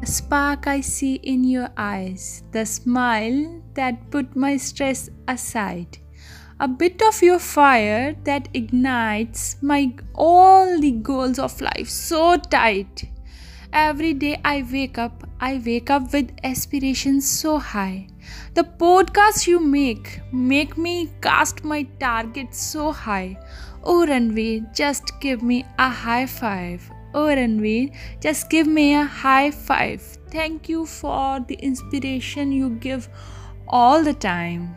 The spark I see in your eyes, the smile that put my stress aside, a bit of your fire that ignites my all the goals of life so tight. Every day I wake up, I wake up with aspirations so high. The podcasts you make make me cast my target so high. Oh just give me a high five. Oh Ranveer, just give me a high five. Thank you for the inspiration you give all the time.